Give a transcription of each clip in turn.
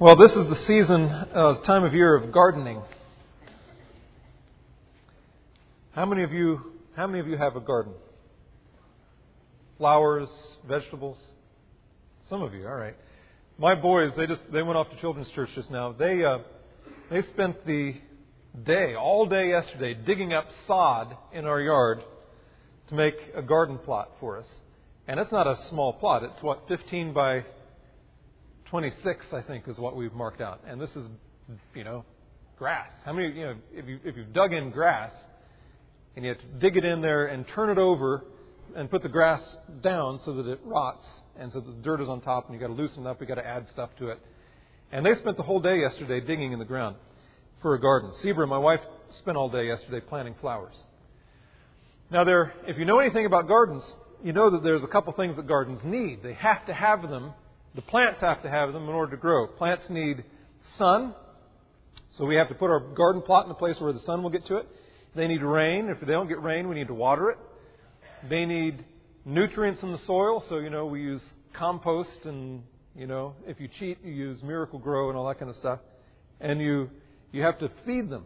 Well, this is the season, uh, time of year of gardening. How many of you? How many of you have a garden? Flowers, vegetables. Some of you, all right. My boys, they just they went off to children's church just now. They uh, they spent the day, all day yesterday, digging up sod in our yard to make a garden plot for us. And it's not a small plot. It's what 15 by 26, I think, is what we've marked out. And this is, you know, grass. How many, you know, if, you, if you've dug in grass and you have to dig it in there and turn it over and put the grass down so that it rots and so the dirt is on top and you've got to loosen it up, you've got to add stuff to it. And they spent the whole day yesterday digging in the ground for a garden. Sebra, my wife, spent all day yesterday planting flowers. Now, there, if you know anything about gardens, you know that there's a couple things that gardens need. They have to have them the plants have to have them in order to grow. Plants need sun, so we have to put our garden plot in a place where the sun will get to it. They need rain. If they don't get rain, we need to water it. They need nutrients in the soil, so you know we use compost and you know if you cheat, you use Miracle-Gro and all that kind of stuff, and you you have to feed them.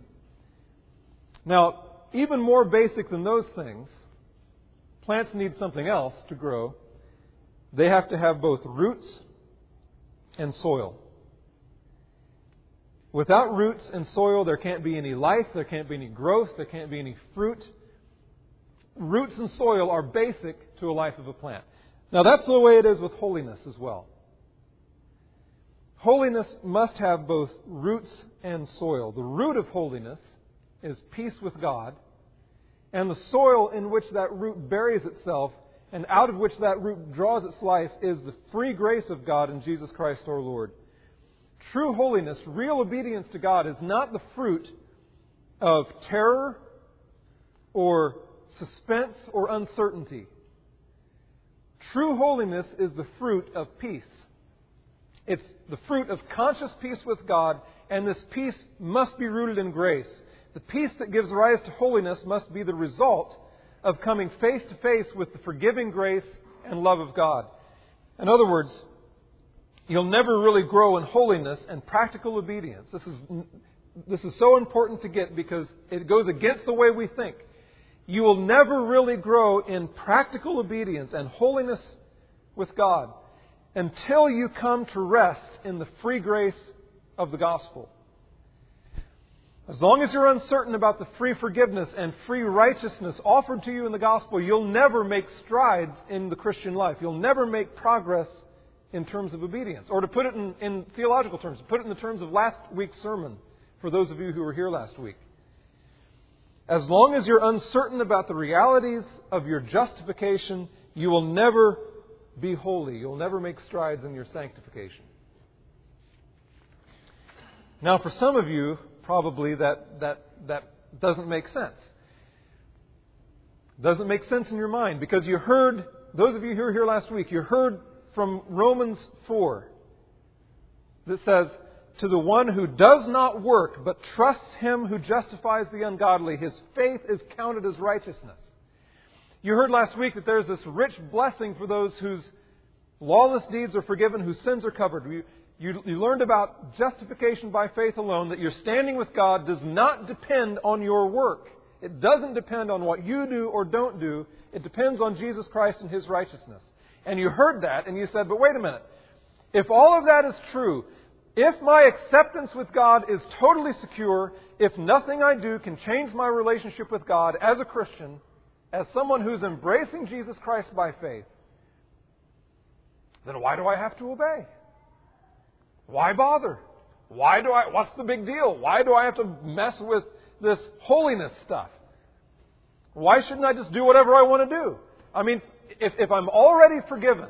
Now, even more basic than those things, plants need something else to grow. They have to have both roots and soil. Without roots and soil, there can't be any life, there can't be any growth, there can't be any fruit. Roots and soil are basic to a life of a plant. Now, that's the way it is with holiness as well. Holiness must have both roots and soil. The root of holiness is peace with God, and the soil in which that root buries itself and out of which that root draws its life is the free grace of God in Jesus Christ our Lord. True holiness, real obedience to God, is not the fruit of terror or suspense or uncertainty. True holiness is the fruit of peace. It's the fruit of conscious peace with God, and this peace must be rooted in grace. The peace that gives rise to holiness must be the result of coming face to face with the forgiving grace and love of God. In other words, you'll never really grow in holiness and practical obedience. This is, this is so important to get because it goes against the way we think. You will never really grow in practical obedience and holiness with God until you come to rest in the free grace of the gospel. As long as you're uncertain about the free forgiveness and free righteousness offered to you in the gospel, you'll never make strides in the Christian life. You'll never make progress in terms of obedience. Or to put it in, in theological terms, put it in the terms of last week's sermon, for those of you who were here last week. As long as you're uncertain about the realities of your justification, you will never be holy. You'll never make strides in your sanctification. Now, for some of you, probably that, that, that doesn't make sense. Doesn't make sense in your mind because you heard, those of you who were here last week, you heard from Romans 4 that says, To the one who does not work but trusts him who justifies the ungodly, his faith is counted as righteousness. You heard last week that there's this rich blessing for those whose lawless deeds are forgiven, whose sins are covered. You, you learned about justification by faith alone, that your standing with God does not depend on your work. It doesn't depend on what you do or don't do. It depends on Jesus Christ and His righteousness. And you heard that and you said, but wait a minute. If all of that is true, if my acceptance with God is totally secure, if nothing I do can change my relationship with God as a Christian, as someone who's embracing Jesus Christ by faith, then why do I have to obey? Why bother? Why do I, what's the big deal? Why do I have to mess with this holiness stuff? Why shouldn't I just do whatever I want to do? I mean, if, if I'm already forgiven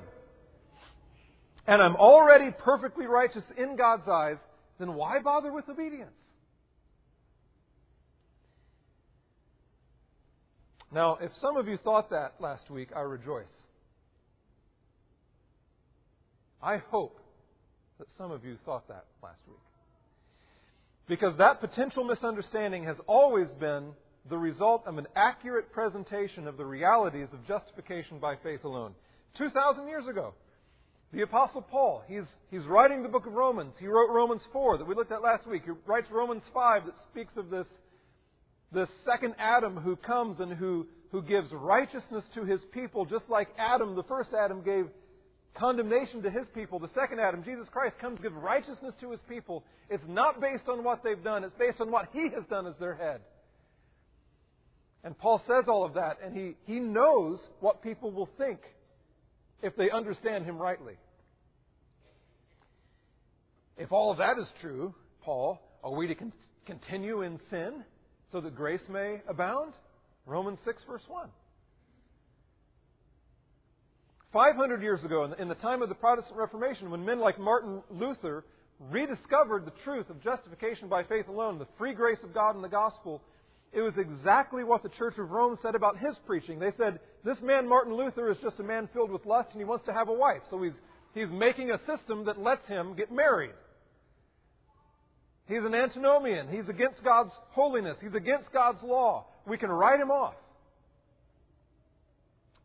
and I'm already perfectly righteous in God's eyes, then why bother with obedience? Now, if some of you thought that last week, I rejoice. I hope that some of you thought that last week. Because that potential misunderstanding has always been the result of an accurate presentation of the realities of justification by faith alone. 2,000 years ago, The Apostle Paul, he's, he's writing the book of Romans. He wrote Romans 4 that we looked at last week. He writes Romans 5 that speaks of this, this second Adam who comes and who, who gives righteousness to his people, just like Adam, the first Adam, gave condemnation to his people. The second Adam, Jesus Christ, comes to give righteousness to his people. It's not based on what they've done, it's based on what he has done as their head. And Paul says all of that, and he, he knows what people will think if they understand him rightly. If all of that is true, Paul, are we to con- continue in sin so that grace may abound? Romans 6, verse 1. 500 years ago, in the time of the Protestant Reformation, when men like Martin Luther rediscovered the truth of justification by faith alone, the free grace of God in the gospel, it was exactly what the Church of Rome said about his preaching. They said, This man, Martin Luther, is just a man filled with lust and he wants to have a wife. So he's, he's making a system that lets him get married. He's an antinomian. He's against God's holiness. He's against God's law. We can write him off.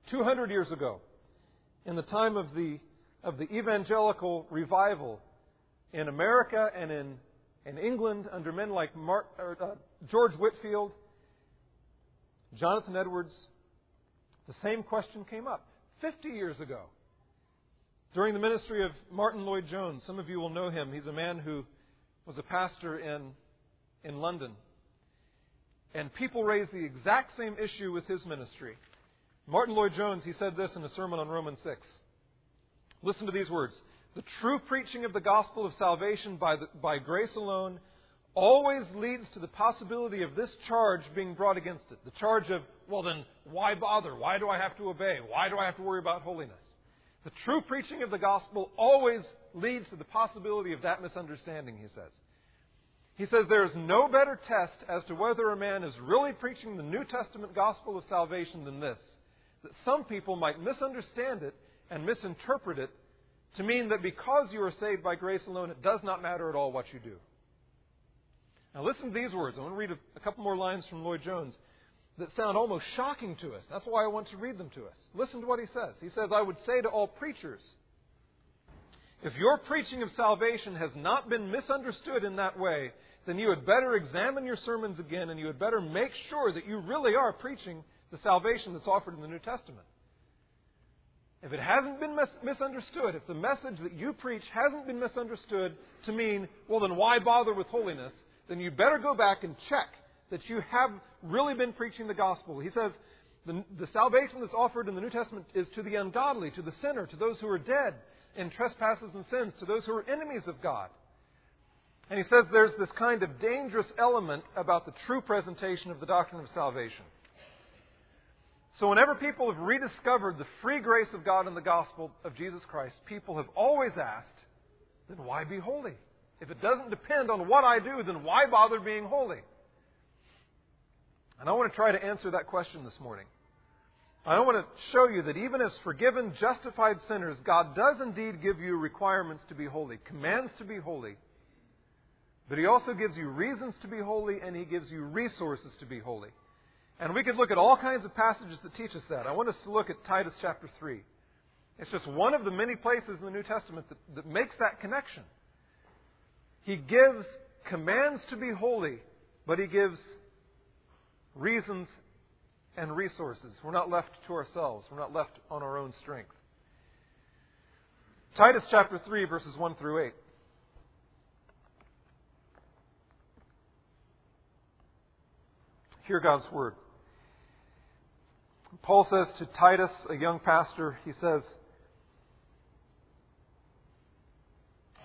200 years ago, in the time of the, of the evangelical revival in America and in, in England under men like Mark, or, uh, George Whitefield, Jonathan Edwards, the same question came up 50 years ago. During the ministry of Martyn Lloyd-Jones, some of you will know him. He's a man who was a pastor in, in London. And people raised the exact same issue with his ministry. Martyn Lloyd-Jones, he said this in a sermon on Romans 6. Listen to these words. The true preaching of the gospel of salvation by, the, by grace alone always leads to the possibility of this charge being brought against it. The charge of, well, then, why bother? Why do I have to obey? Why do I have to worry about holiness? The true preaching of the gospel always leads to the possibility of that misunderstanding, he says. He says there is no better test as to whether a man is really preaching the New Testament gospel of salvation than this that some people might misunderstand it and misinterpret it to mean that because you are saved by grace alone, it does not matter at all what you do. Now, listen to these words. I want to read a, a couple more lines from Lloyd-Jones that sound almost shocking to us. That's why I want to read them to us. Listen to what he says. He says, I would say to all preachers, if your preaching of salvation has not been misunderstood in that way, then you had better examine your sermons again and you had better make sure that you really are preaching the salvation that's offered in the New Testament. If it hasn't been mis- misunderstood, if the message that you preach hasn't been misunderstood to mean, well, then why bother with holiness? then you better go back and check that you have really been preaching the gospel. He says the, the salvation that's offered in the New Testament is to the ungodly, to the sinner, to those who are dead in trespasses and sins, to those who are enemies of God. And he says there's this kind of dangerous element about the true presentation of the doctrine of salvation. So, whenever people have rediscovered the free grace of God in the gospel of Jesus Christ, people have always asked, then why be holy? If it doesn't depend on what I do, then why bother being holy? And I want to try to answer that question this morning. I want to show you that even as forgiven, justified sinners, God does indeed give you requirements to be holy, commands to be holy. But He also gives you reasons to be holy, and He gives you resources to be holy. And we could look at all kinds of passages that teach us that. I want us to look at Titus chapter 3. It's just one of the many places in the New Testament that, that makes that connection. He gives commands to be holy, but he gives reasons and resources. We're not left to ourselves, we're not left on our own strength. Titus chapter 3, verses 1 through 8. Hear God's word. Paul says to Titus, a young pastor, he says,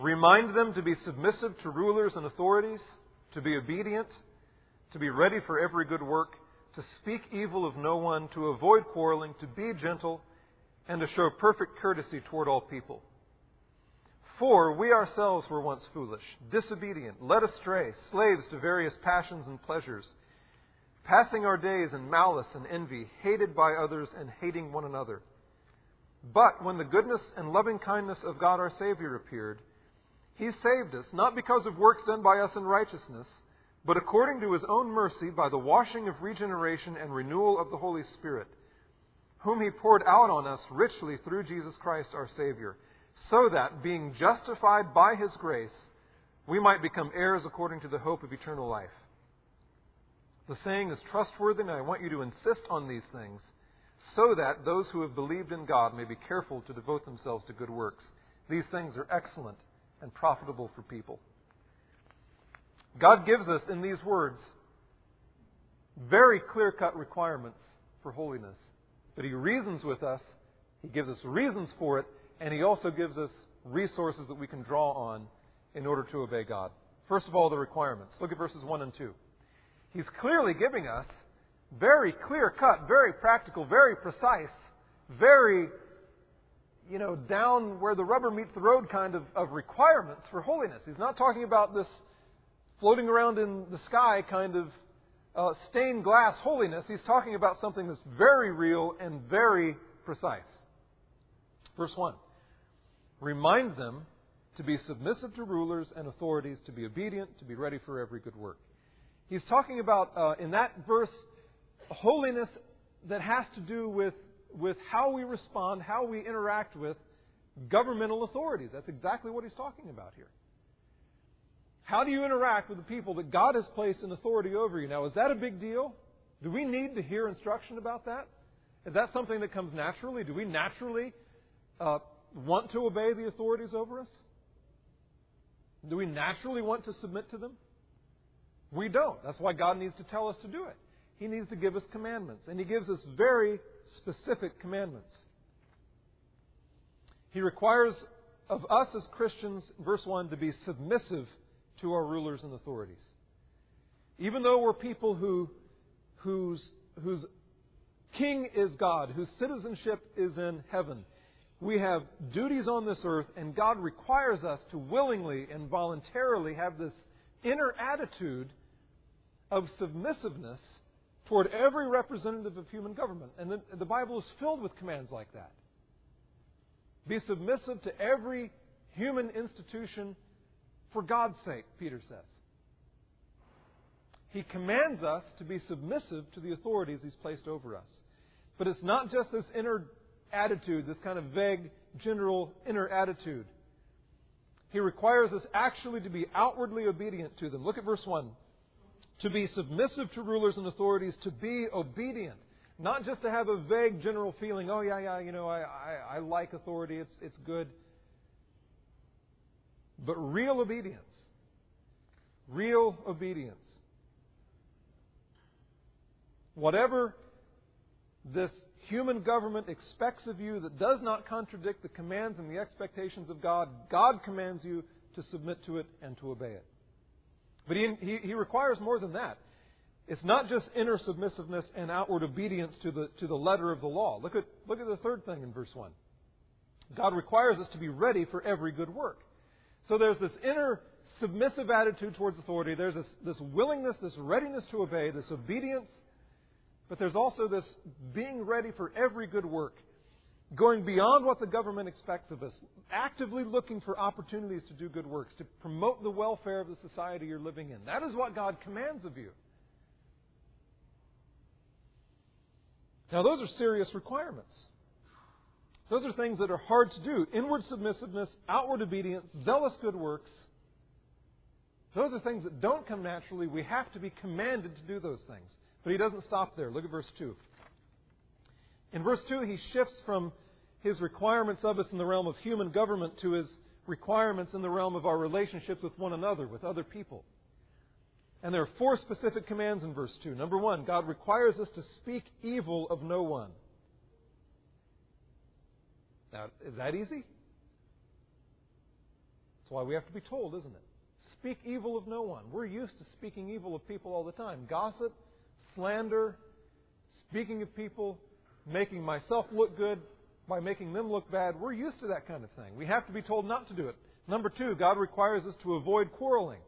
Remind them to be submissive to rulers and authorities, to be obedient, to be ready for every good work, to speak evil of no one, to avoid quarreling, to be gentle, and to show perfect courtesy toward all people. For we ourselves were once foolish, disobedient, led astray, slaves to various passions and pleasures, passing our days in malice and envy, hated by others and hating one another. But when the goodness and loving kindness of God our Savior appeared, he saved us, not because of works done by us in righteousness, but according to His own mercy by the washing of regeneration and renewal of the Holy Spirit, whom He poured out on us richly through Jesus Christ our Savior, so that, being justified by his grace, we might become heirs according to the hope of eternal life. The saying is trustworthy, and I want you to insist on these things, so that those who have believed in God may be careful to devote themselves to good works. These things are excellent and profitable for people. God gives us in these words very clear cut requirements for holiness. But He reasons with us, He gives us reasons for it, and He also gives us resources that we can draw on in order to obey God. First of all, the requirements. Look at verses 1 and 2. He's clearly giving us very clear cut, very practical, very precise, very, you know, down where the rubber meets the road kind of, of requirements for holiness. He's not talking about this floating around in the sky kind of uh, stained glass holiness. He's talking about something that's very real and very precise. Verse 1 Remind them to be submissive to rulers and authorities, to be obedient, to be ready for every good work. He's talking about, uh, in that verse, holiness that has to do with, with how we respond, how we interact with governmental authorities. That's exactly what he's talking about here. How do you interact with the people that God has placed in authority over you? Now, is that a big deal? Do we need to hear instruction about that? Is that something that comes naturally? Do we naturally uh, want to obey the authorities over us? Do we naturally want to submit to them? We don't. That's why God needs to tell us to do it. He needs to give us commandments, and He gives us very specific commandments. He requires of us as Christians, verse 1, to be submissive to our rulers and authorities. Even though we're people who, whose, whose king is God, whose citizenship is in heaven, we have duties on this earth, and God requires us to willingly and voluntarily have this inner attitude of submissiveness toward every representative of human government. And the, the Bible is filled with commands like that. Be submissive to every human institution for God's sake, Peter says. He commands us to be submissive to the authorities He's placed over us. But it's not just this inner attitude, this kind of vague, general inner attitude. He requires us actually to be outwardly obedient to them. Look at verse 1. To be submissive to rulers and authorities, to be obedient. Not just to have a vague general feeling, oh, yeah, yeah, you know, I, I, I like authority, it's, it's good. But real obedience. Real obedience. Whatever this human government expects of you that does not contradict the commands and the expectations of God, God commands you to submit to it and to obey it. But he, he, he requires more than that. It's not just inner submissiveness and outward obedience to the, to the letter of the law. Look at, look at the third thing in verse 1. God requires us to be ready for every good work. So there's this inner submissive attitude towards authority. There's this, this willingness, this readiness to obey, this obedience but there's also this being ready for every good work, going beyond what the government expects of us, actively looking for opportunities to do good works, to promote the welfare of the society you're living in. That is what God commands of you. Now, those are serious requirements. Those are things that are hard to do. Inward submissiveness, outward obedience, zealous good works. Those are things that don't come naturally. We have to be commanded to do those things. But he doesn't stop there. Look at verse 2. In verse 2, he shifts from his requirements of us in the realm of human government to his requirements in the realm of our relationships with one another, with other people. And there are four specific commands in verse 2. Number one, God requires us to speak evil of no one. Now, is that easy? That's why we have to be told, isn't it? Speak evil of no one. We're used to speaking evil of people all the time. Gossip, slander, speaking of people, making myself look good by making them look bad. We're used to that kind of thing. We have to be told not to do it. Number two, God requires us to avoid quarreling.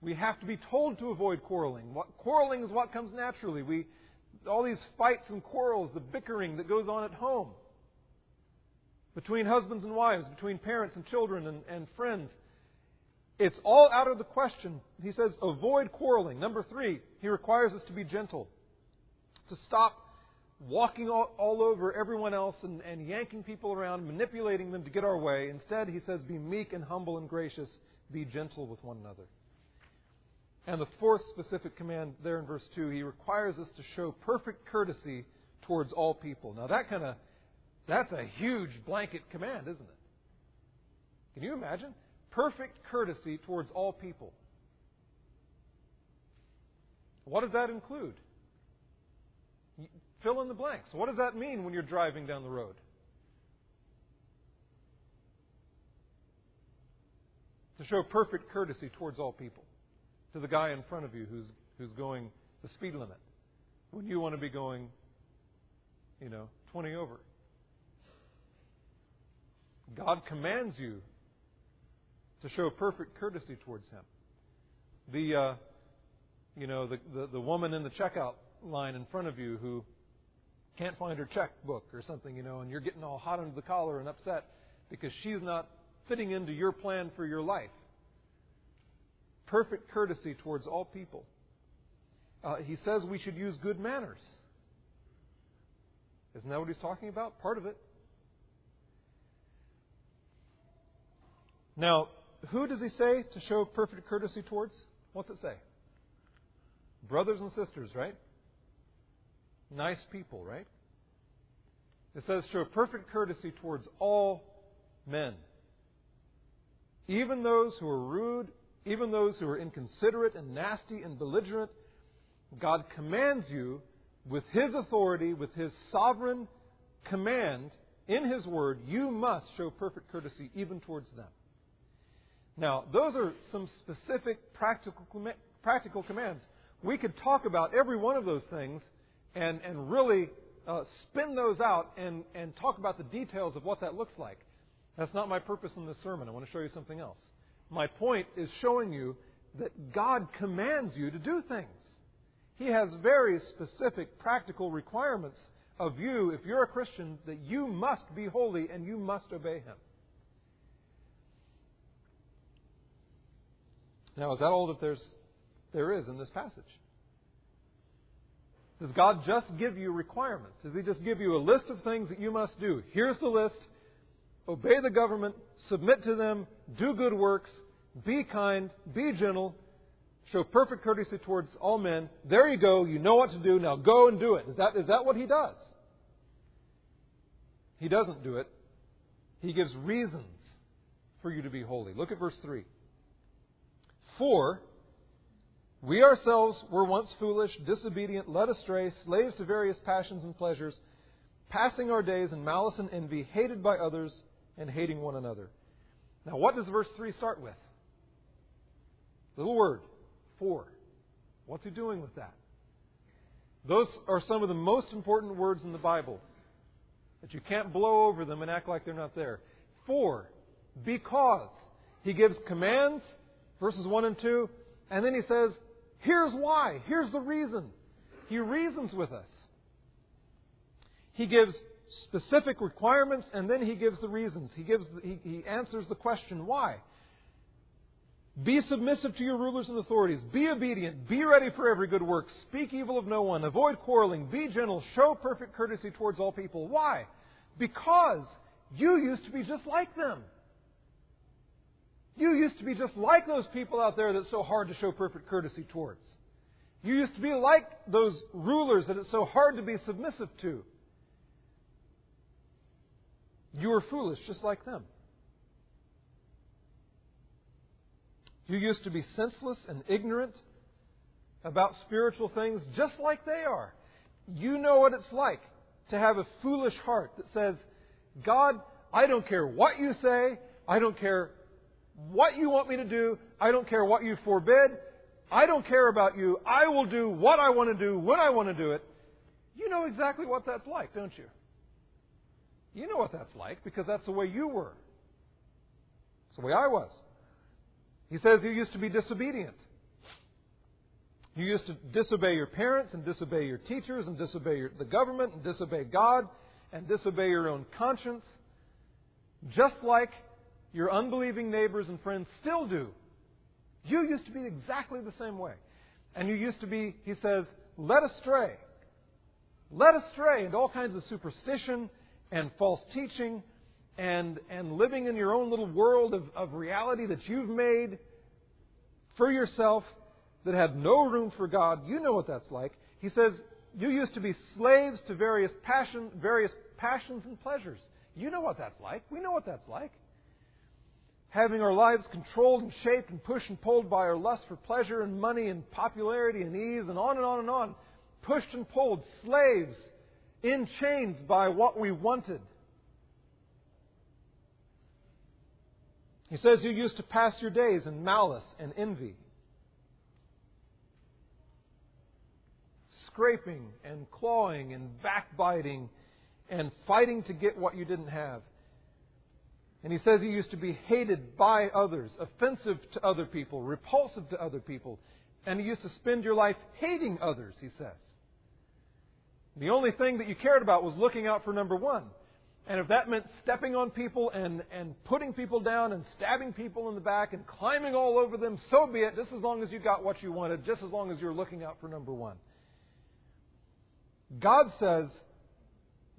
We have to be told to avoid quarreling. What, quarreling is what comes naturally. We, all these fights and quarrels, the bickering that goes on at home between husbands and wives, between parents and children and, and friends. It's all out of the question. He says, avoid quarreling. Number three, he requires us to be gentle, to stop walking all, all over everyone else and, and yanking people around, manipulating them to get our way. Instead, he says, Be meek and humble and gracious, be gentle with one another. And the fourth specific command there in verse 2, he requires us to show perfect courtesy towards all people. Now that kind of that's a huge blanket command, isn't it? Can you imagine? Perfect courtesy towards all people. What does that include? Fill in the blanks. What does that mean when you're driving down the road? To show perfect courtesy towards all people. To the guy in front of you who's, who's going the speed limit. When you want to be going, you know, 20 over. God commands you to show perfect courtesy towards Him. The, uh, you know, the, the, the woman in the checkout line in front of you who can't find her checkbook or something, you know, and you're getting all hot under the collar and upset because she's not fitting into your plan for your life. Perfect courtesy towards all people. Uh, he says we should use good manners. Isn't that what he's talking about? Part of it. Now, who does he say to show perfect courtesy towards? What's it say? Brothers and sisters, right? Nice people, right? It says show perfect courtesy towards all men. Even those who are rude, even those who are inconsiderate and nasty and belligerent, God commands you with His authority, with His sovereign command in His Word, you must show perfect courtesy even towards them. Now, those are some specific practical, practical commands. We could talk about every one of those things and, and really uh, spin those out and, and talk about the details of what that looks like. That's not my purpose in this sermon. I want to show you something else. My point is showing you that God commands you to do things. He has very specific practical requirements of you, if you're a Christian, that you must be holy and you must obey Him. Now, is that all that there's, there is in this passage? Does God just give you requirements? Does He just give you a list of things that you must do? Here's the list. Obey the government, submit to them, do good works, be kind, be gentle, show perfect courtesy towards all men. There you go. You know what to do. Now go and do it. Is that, is that what He does? He doesn't do it. He gives reasons for you to be holy. Look at verse 3. For we ourselves were once foolish, disobedient, led astray, slaves to various passions and pleasures, passing our days in malice and envy, hated by others, and hating one another. Now, what does verse 3 start with? Little word, for. What's he doing with that? Those are some of the most important words in the Bible. That you can't blow over them and act like they're not there. For, because. He gives commands verses 1 and 2. And then he says, here's why, here's the reason. He reasons with us. He gives specific requirements and then he gives the reasons. He, gives, he, he answers the question, why? Be submissive to your rulers and authorities. Be obedient. Be ready for every good work. Speak evil of no one. Avoid quarreling. Be gentle. Show perfect courtesy towards all people. Why? Because you used to be just like them. You used to be just like those people out there that's so hard to show perfect courtesy towards. You used to be like those rulers that it's so hard to be submissive to. You were foolish just like them. You used to be senseless and ignorant about spiritual things just like they are. You know what it's like to have a foolish heart that says, God, I don't care what you say. I don't care what you want me to do. I don't care what you forbid. I don't care about you. I will do what I want to do when I want to do it. You know exactly what that's like, don't you? You know what that's like because that's the way you were. It's the way I was. He says you used to be disobedient. You used to disobey your parents and disobey your teachers and disobey your, the government and disobey God and disobey your own conscience. Just like your unbelieving neighbors and friends still do. You used to be exactly the same way. And you used to be, he says, led astray. led astray into all kinds of superstition and false teaching and, and living in your own little world of, of reality that you've made for yourself that have no room for God. You know what that's like. He says, You used to be slaves to various, passion, various passions and pleasures. You know what that's like. We know what that's like. Having our lives controlled and shaped and pushed and pulled by our lust for pleasure and money and popularity and ease and on and on and on. Pushed and pulled, slaves in chains by what we wanted. He says you used to pass your days in malice and envy, scraping and clawing and backbiting and fighting to get what you didn't have. And he says he used to be hated by others, offensive to other people, repulsive to other people. And he used to spend your life hating others, he says. The only thing that you cared about was looking out for number one. And if that meant stepping on people and, and putting people down and stabbing people in the back and climbing all over them, so be it, just as long as you got what you wanted, just as long as you're looking out for number one. God says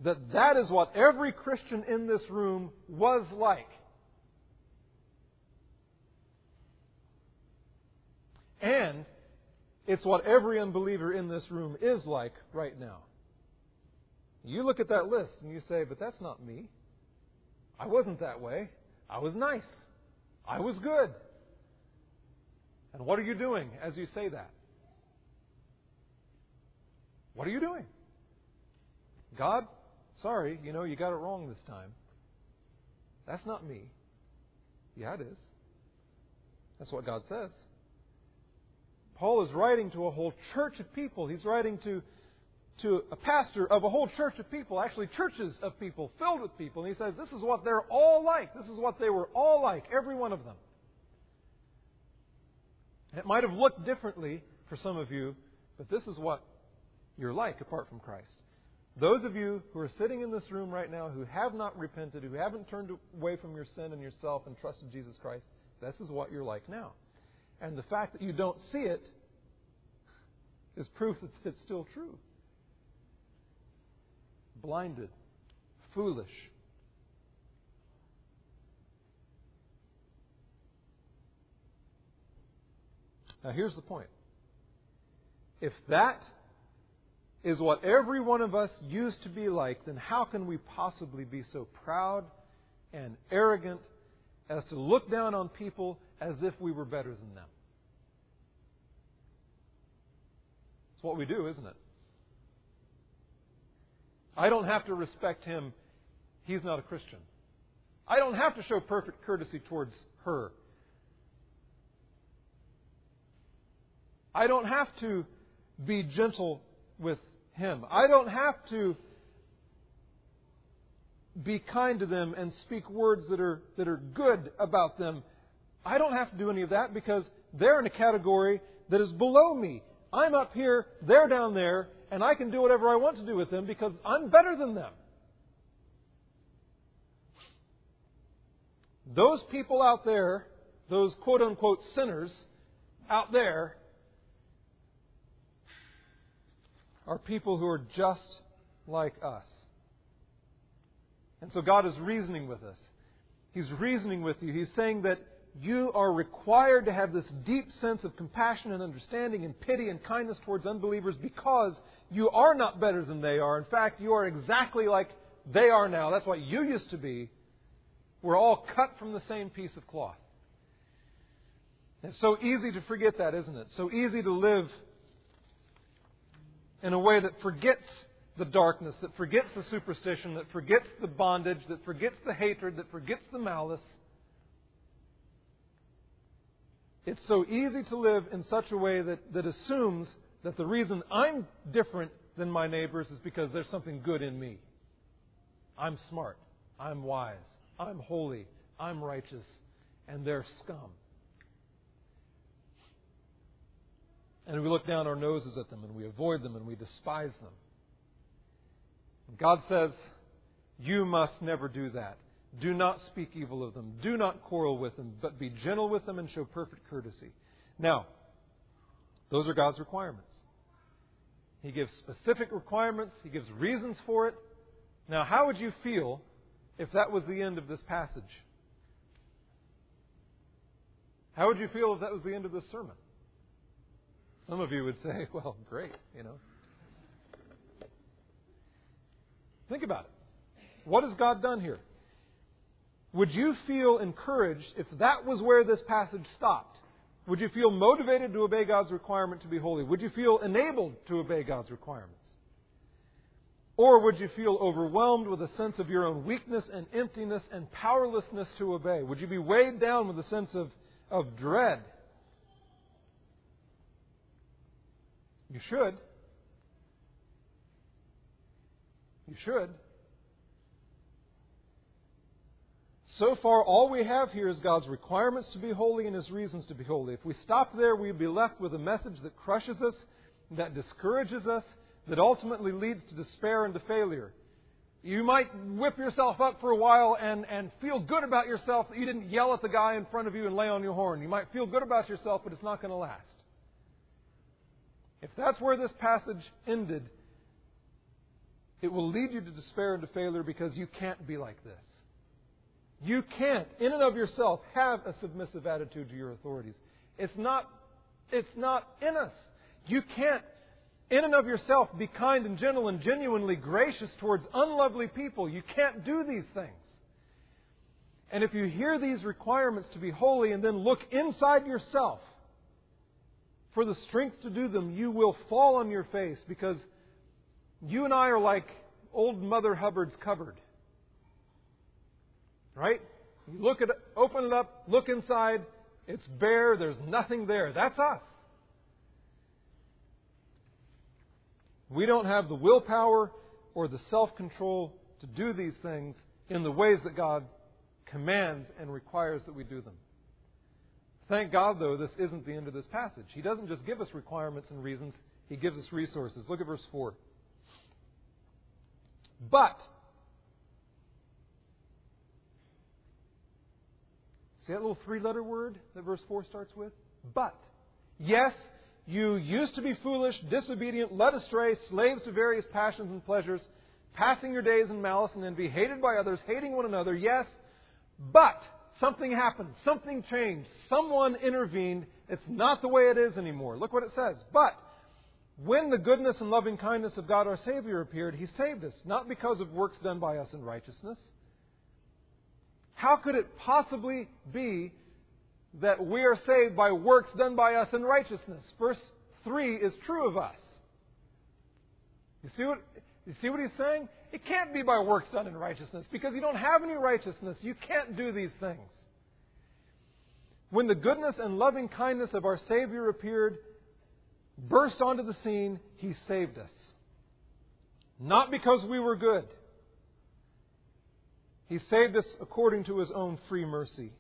that that is what every Christian in this room was like. And it's what every unbeliever in this room is like right now. You look at that list and you say, but that's not me. I wasn't that way. I was nice. I was good. And what are you doing as you say that? What are you doing? God, sorry, you know, you got it wrong this time. That's not me. Yeah, it is. That's what God says. Paul is writing to a whole church of people. He's writing to to a pastor of a whole church of people, actually churches of people, filled with people. And he says, This is what they're all like. This is what they were all like, every one of them. And it might have looked differently for some of you, but this is what you're like apart from Christ. Those of you who are sitting in this room right now who have not repented, who haven't turned away from your sin and yourself and trusted Jesus Christ, this is what you're like now. And the fact that you don't see it is proof that it's still true blinded, foolish. Now, here's the point. If that is what every one of us used to be like, then how can we possibly be so proud and arrogant as to look down on people as if we were better than them? It's what we do, isn't it? I don't have to respect him. He's not a Christian. I don't have to show perfect courtesy towards her. I don't have to be gentle with him. I don't have to be kind to them and speak words that are, that are good about them. I don't have to do any of that because they're in a category that is below me. I'm up here, they're down there, and I can do whatever I want to do with them because I'm better than them. Those people out there, those quote unquote sinners out there, are people who are just like us. And so God is reasoning with us. He's reasoning with you. He's saying that you are required to have this deep sense of compassion and understanding and pity and kindness towards unbelievers because you are not better than they are. In fact, you are exactly like they are now. That's what you used to be. We're all cut from the same piece of cloth. It's so easy to forget that, isn't it? So easy to live in a way that forgets the darkness, that forgets the superstition, that forgets the bondage, that forgets the hatred, that forgets the malice it's so easy to live in such a way that, that assumes that the reason I'm different than my neighbors is because there's something good in me. I'm smart. I'm wise. I'm holy. I'm righteous. And they're scum. And we look down our noses at them and we avoid them and we despise them. God says, You must never do that. Do not speak evil of them. Do not quarrel with them, but be gentle with them and show perfect courtesy. Now, those are God's requirements. He gives specific requirements, He gives reasons for it. Now, how would you feel if that was the end of this passage? How would you feel if that was the end of this sermon? Some of you would say, well, great, you know. Think about it. What has God done here? Would you feel encouraged if that was where this passage stopped? Would you feel motivated to obey God's requirement to be holy? Would you feel enabled to obey God's requirements? Or would you feel overwhelmed with a sense of your own weakness and emptiness and powerlessness to obey? Would you be weighed down with a sense of, of dread? You should. You should. So far, all we have here is God's requirements to be holy and His reasons to be holy. If we stop there, we'd be left with a message that crushes us, that discourages us, that ultimately leads to despair and to failure. You might whip yourself up for a while and, and feel good about yourself that you didn't yell at the guy in front of you and lay on your horn. You might feel good about yourself, but it's not going to last. If that's where this passage ended, it will lead you to despair and to failure because you can't be like this. You can't, in and of yourself, have a submissive attitude to your authorities. It's not, it's not in us. You can't, in and of yourself, be kind and gentle and genuinely gracious towards unlovely people. You can't do these things. And if you hear these requirements to be holy and then look inside yourself for the strength to do them, you will fall on your face because you and I are like old Mother Hubbard's cupboard. Right? You look at open it up, look inside, it's bare, there's nothing there. That's us. We don't have the willpower or the self control to do these things in the ways that God commands and requires that we do them. Thank God, though, this isn't the end of this passage. He doesn't just give us requirements and reasons, He gives us resources. Look at verse 4. But, See that little three letter word that verse 4 starts with? But. Yes, you used to be foolish, disobedient, led astray, slaves to various passions and pleasures, passing your days in malice and envy, hated by others, hating one another. Yes, but something happened. Something changed. Someone intervened. It's not the way it is anymore. Look what it says. But when the goodness and loving kindness of God our Savior appeared, He saved us, not because of works done by us in righteousness how could it possibly be that we are saved by works done by us in righteousness? Verse 3 is true of us. You see what, you see what he's saying? It can't be by works done in righteousness because you don't have any righteousness. You can't do these things. When the goodness and loving kindness of our Savior appeared, burst onto the scene, he saved us. Not because we were good, he saved us according to His own free mercy.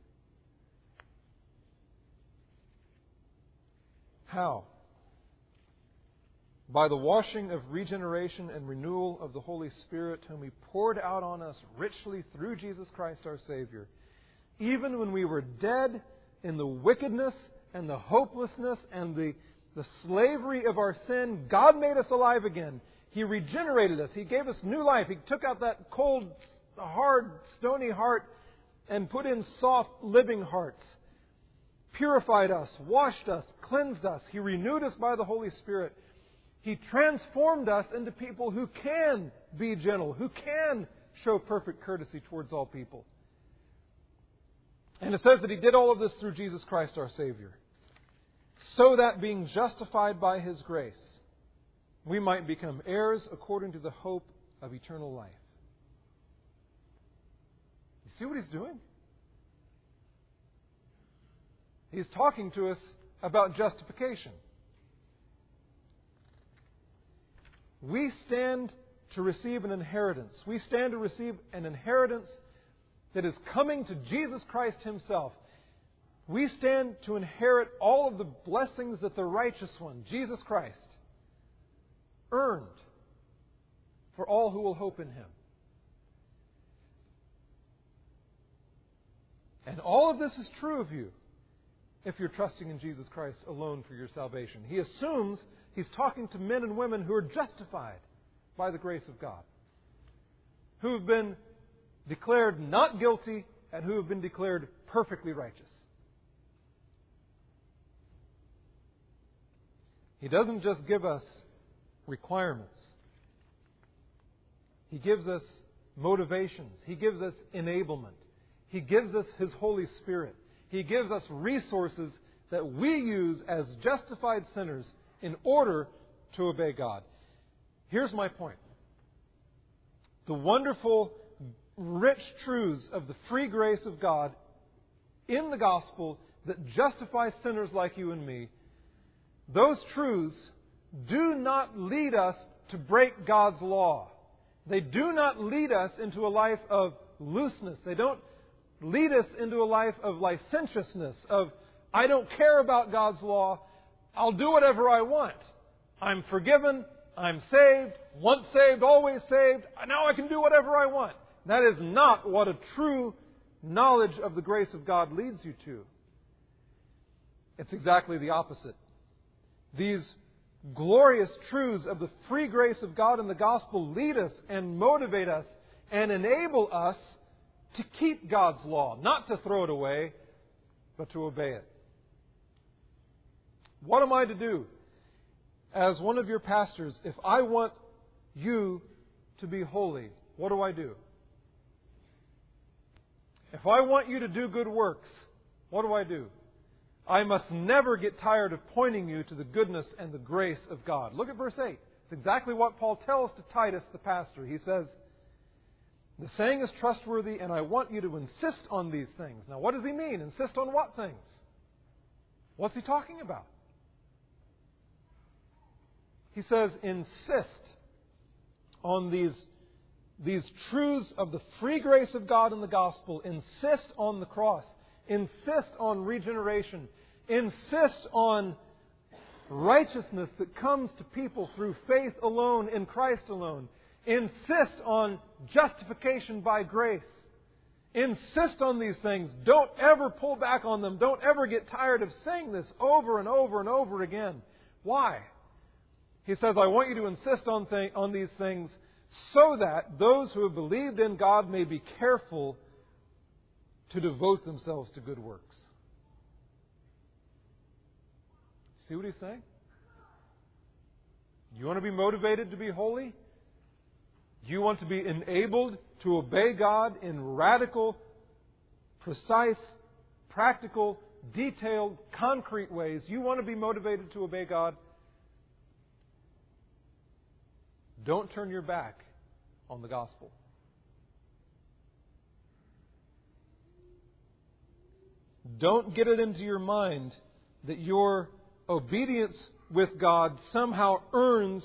How? By the washing of regeneration and renewal of the Holy Spirit, whom He poured out on us richly through Jesus Christ our Savior. Even when we were dead in the wickedness and the hopelessness and the, the slavery of our sin, God made us alive again. He regenerated us. He gave us new life. He took out that cold hard, stony heart and put in soft, living hearts. Purified us, washed us, cleansed us. He renewed us by the Holy Spirit. He transformed us into people who can be gentle, who can show perfect courtesy towards all people. And it says that He did all of this through Jesus Christ our Savior. So that being justified by His grace, we might become heirs according to the hope of eternal life. You see what he's doing? He's talking to us about justification. We stand to receive an inheritance. We stand to receive an inheritance that is coming to Jesus Christ Himself. We stand to inherit all of the blessings that the righteous one, Jesus Christ, earned for all who will hope in Him. And all of this is true of you if you're trusting in Jesus Christ alone for your salvation. He assumes, He's talking to men and women who are justified by the grace of God, who have been declared not guilty and who have been declared perfectly righteous. He doesn't just give us requirements. He gives us motivations. He gives us enablement. He gives us His Holy Spirit. He gives us resources that we use as justified sinners in order to obey God. Here's my point. The wonderful, rich truths of the free grace of God in the gospel that justify sinners like you and me, those truths do not lead us to break God's law. They do not lead us into a life of looseness. They don't lead us into a life of licentiousness, of, I don't care about God's law, I'll do whatever I want. I'm forgiven, I'm saved, once saved, always saved, now I can do whatever I want. That is not what a true knowledge of the grace of God leads you to. It's exactly the opposite. These glorious truths of the free grace of God in the gospel lead us and motivate us and enable us to keep God's law, not to throw it away, but to obey it. What am I to do as one of your pastors if I want you to be holy? What do I do? If I want you to do good works, what do I do? I must never get tired of pointing you to the goodness and the grace of God. Look at verse 8. It's exactly what Paul tells to Titus, the pastor. He says, The saying is trustworthy, and I want you to insist on these things. Now, what does he mean? Insist on what things? What's he talking about? He says, Insist on these, these truths of the free grace of God in the gospel. Insist on the cross. Insist on regeneration insist on righteousness that comes to people through faith alone in Christ alone. Insist on justification by grace. Insist on these things. Don't ever pull back on them. Don't ever get tired of saying this over and over and over again. Why? He says, I want you to insist on, th- on these things so that those who have believed in God may be careful to devote themselves to good works. See what he's saying? You want to be motivated to be holy? You want to be enabled to obey God in radical, precise, practical, detailed, concrete ways. You want to be motivated to obey God? Don't turn your back on the gospel. Don't get it into your mind that you're obedience with God somehow earns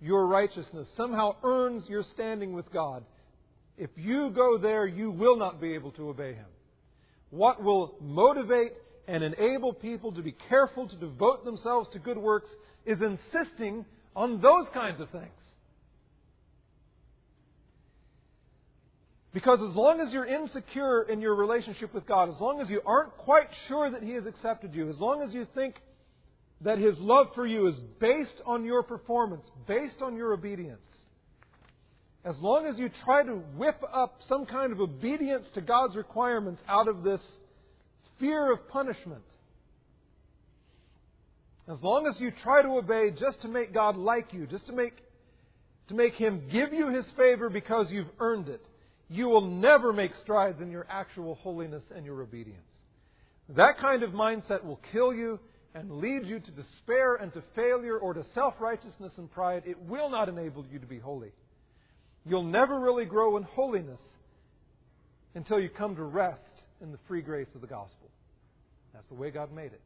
your righteousness, somehow earns your standing with God. If you go there, you will not be able to obey Him. What will motivate and enable people to be careful to devote themselves to good works is insisting on those kinds of things. Because as long as you're insecure in your relationship with God, as long as you aren't quite sure that He has accepted you, as long as you think that His love for you is based on your performance, based on your obedience. As long as you try to whip up some kind of obedience to God's requirements out of this fear of punishment, as long as you try to obey just to make God like you, just to make, to make Him give you His favor because you've earned it, you will never make strides in your actual holiness and your obedience. That kind of mindset will kill you and leads you to despair and to failure or to self righteousness and pride, it will not enable you to be holy. You'll never really grow in holiness until you come to rest in the free grace of the gospel. That's the way God made it.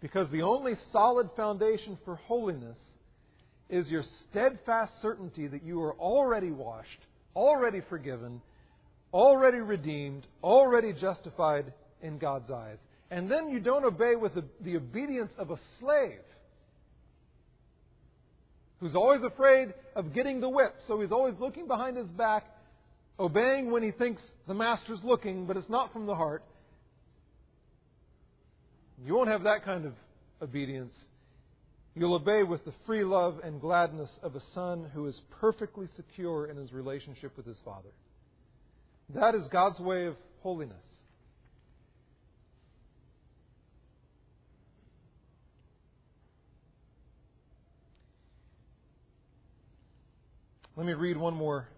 Because the only solid foundation for holiness is your steadfast certainty that you are already washed, already forgiven, already redeemed, already justified in God's eyes. And then you don't obey with the, the obedience of a slave who's always afraid of getting the whip. So he's always looking behind his back, obeying when he thinks the master's looking, but it's not from the heart. You won't have that kind of obedience You'll obey with the free love and gladness of a son who is perfectly secure in his relationship with his father. That is God's way of holiness. Let me read one more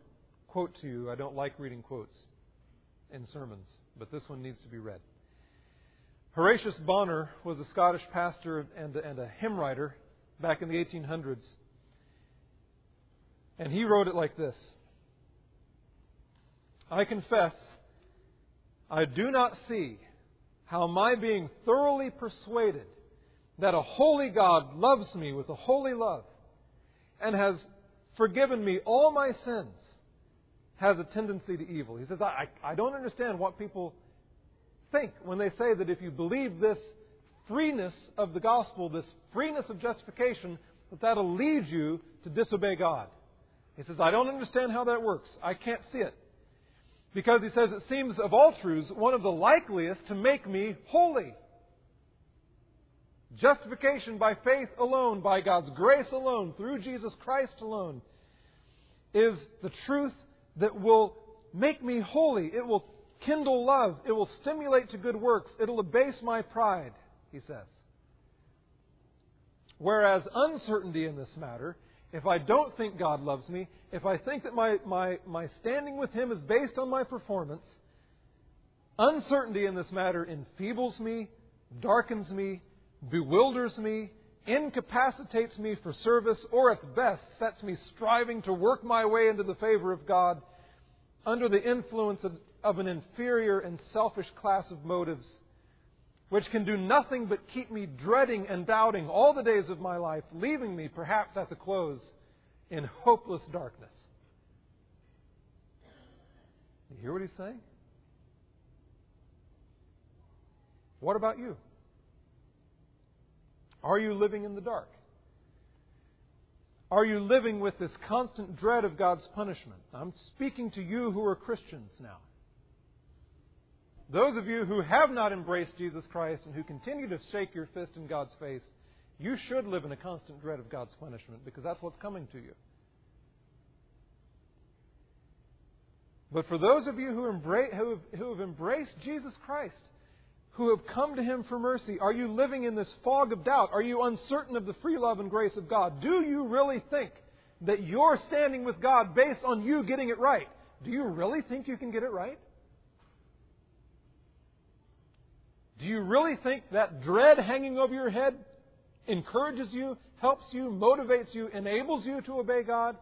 quote to you. I don't like reading quotes in sermons, but this one needs to be read. Horatius Bonar was a Scottish pastor and, and a hymn writer back in the 1800s. And he wrote it like this I confess, I do not see how my being thoroughly persuaded that a holy God loves me with a holy love and has forgiven me all my sins, has a tendency to evil. He says, I, I don't understand what people think when they say that if you believe this freeness of the gospel, this freeness of justification, that that'll lead you to disobey God. He says, I don't understand how that works. I can't see it. Because he says it seems of all truths one of the likeliest to make me holy. Justification by faith alone, by God's grace alone, through Jesus Christ alone, is the truth that will make me holy. It will kindle love. It will stimulate to good works. It'll abase my pride, he says. Whereas uncertainty in this matter, if I don't think God loves me, if I think that my, my, my standing with Him is based on my performance, uncertainty in this matter enfeebles me, darkens me, bewilders me, incapacitates me for service, or at best sets me striving to work my way into the favor of God under the influence of, of an inferior and selfish class of motives, which can do nothing but keep me dreading and doubting all the days of my life, leaving me, perhaps at the close, in hopeless darkness. You hear what he's saying? What about you? Are you living in the dark? Are you living with this constant dread of God's punishment? I'm speaking to you who are Christians now. Those of you who have not embraced Jesus Christ and who continue to shake your fist in God's face, you should live in a constant dread of God's punishment because that's what's coming to you. But for those of you who, embrace, who, have, who have embraced Jesus Christ, who have come to Him for mercy? Are you living in this fog of doubt? Are you uncertain of the free love and grace of God? Do you really think that you're standing with God based on you getting it right? Do you really think you can get it right? Do you really think that dread hanging over your head encourages you, helps you, motivates you, enables you to obey God?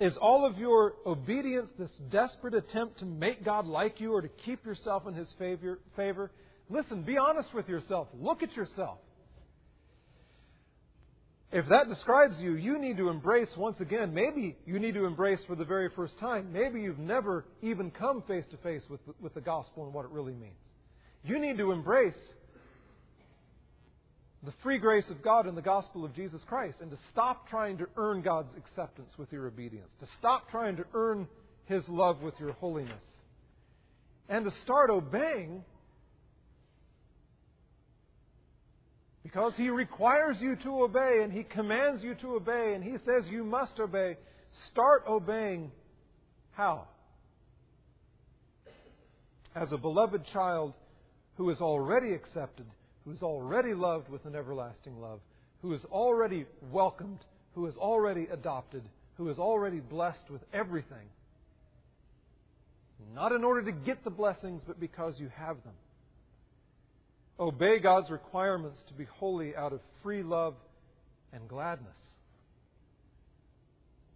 Is all of your obedience this desperate attempt to make God like you or to keep yourself in His favor? favor? Listen, be honest with yourself. Look at yourself. If that describes you, you need to embrace once again. Maybe you need to embrace for the very first time. Maybe you've never even come face to face with the, with the gospel and what it really means. You need to embrace the free grace of God in the gospel of Jesus Christ and to stop trying to earn God's acceptance with your obedience, to stop trying to earn His love with your holiness, and to start obeying because He requires you to obey and He commands you to obey and He says you must obey. Start obeying how? As a beloved child who is already accepted who's already loved with an everlasting love, who is already welcomed, who is already adopted, who is already blessed with everything. Not in order to get the blessings, but because you have them. Obey God's requirements to be holy out of free love and gladness,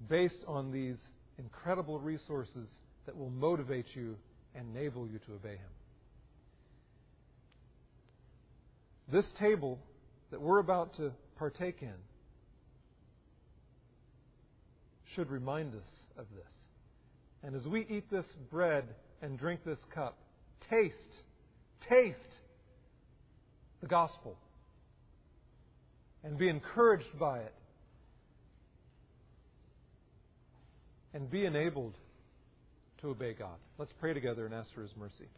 based on these incredible resources that will motivate you and enable you to obey Him. This table that we're about to partake in should remind us of this. And as we eat this bread and drink this cup, taste, taste the gospel and be encouraged by it and be enabled to obey God. Let's pray together and ask for His mercy.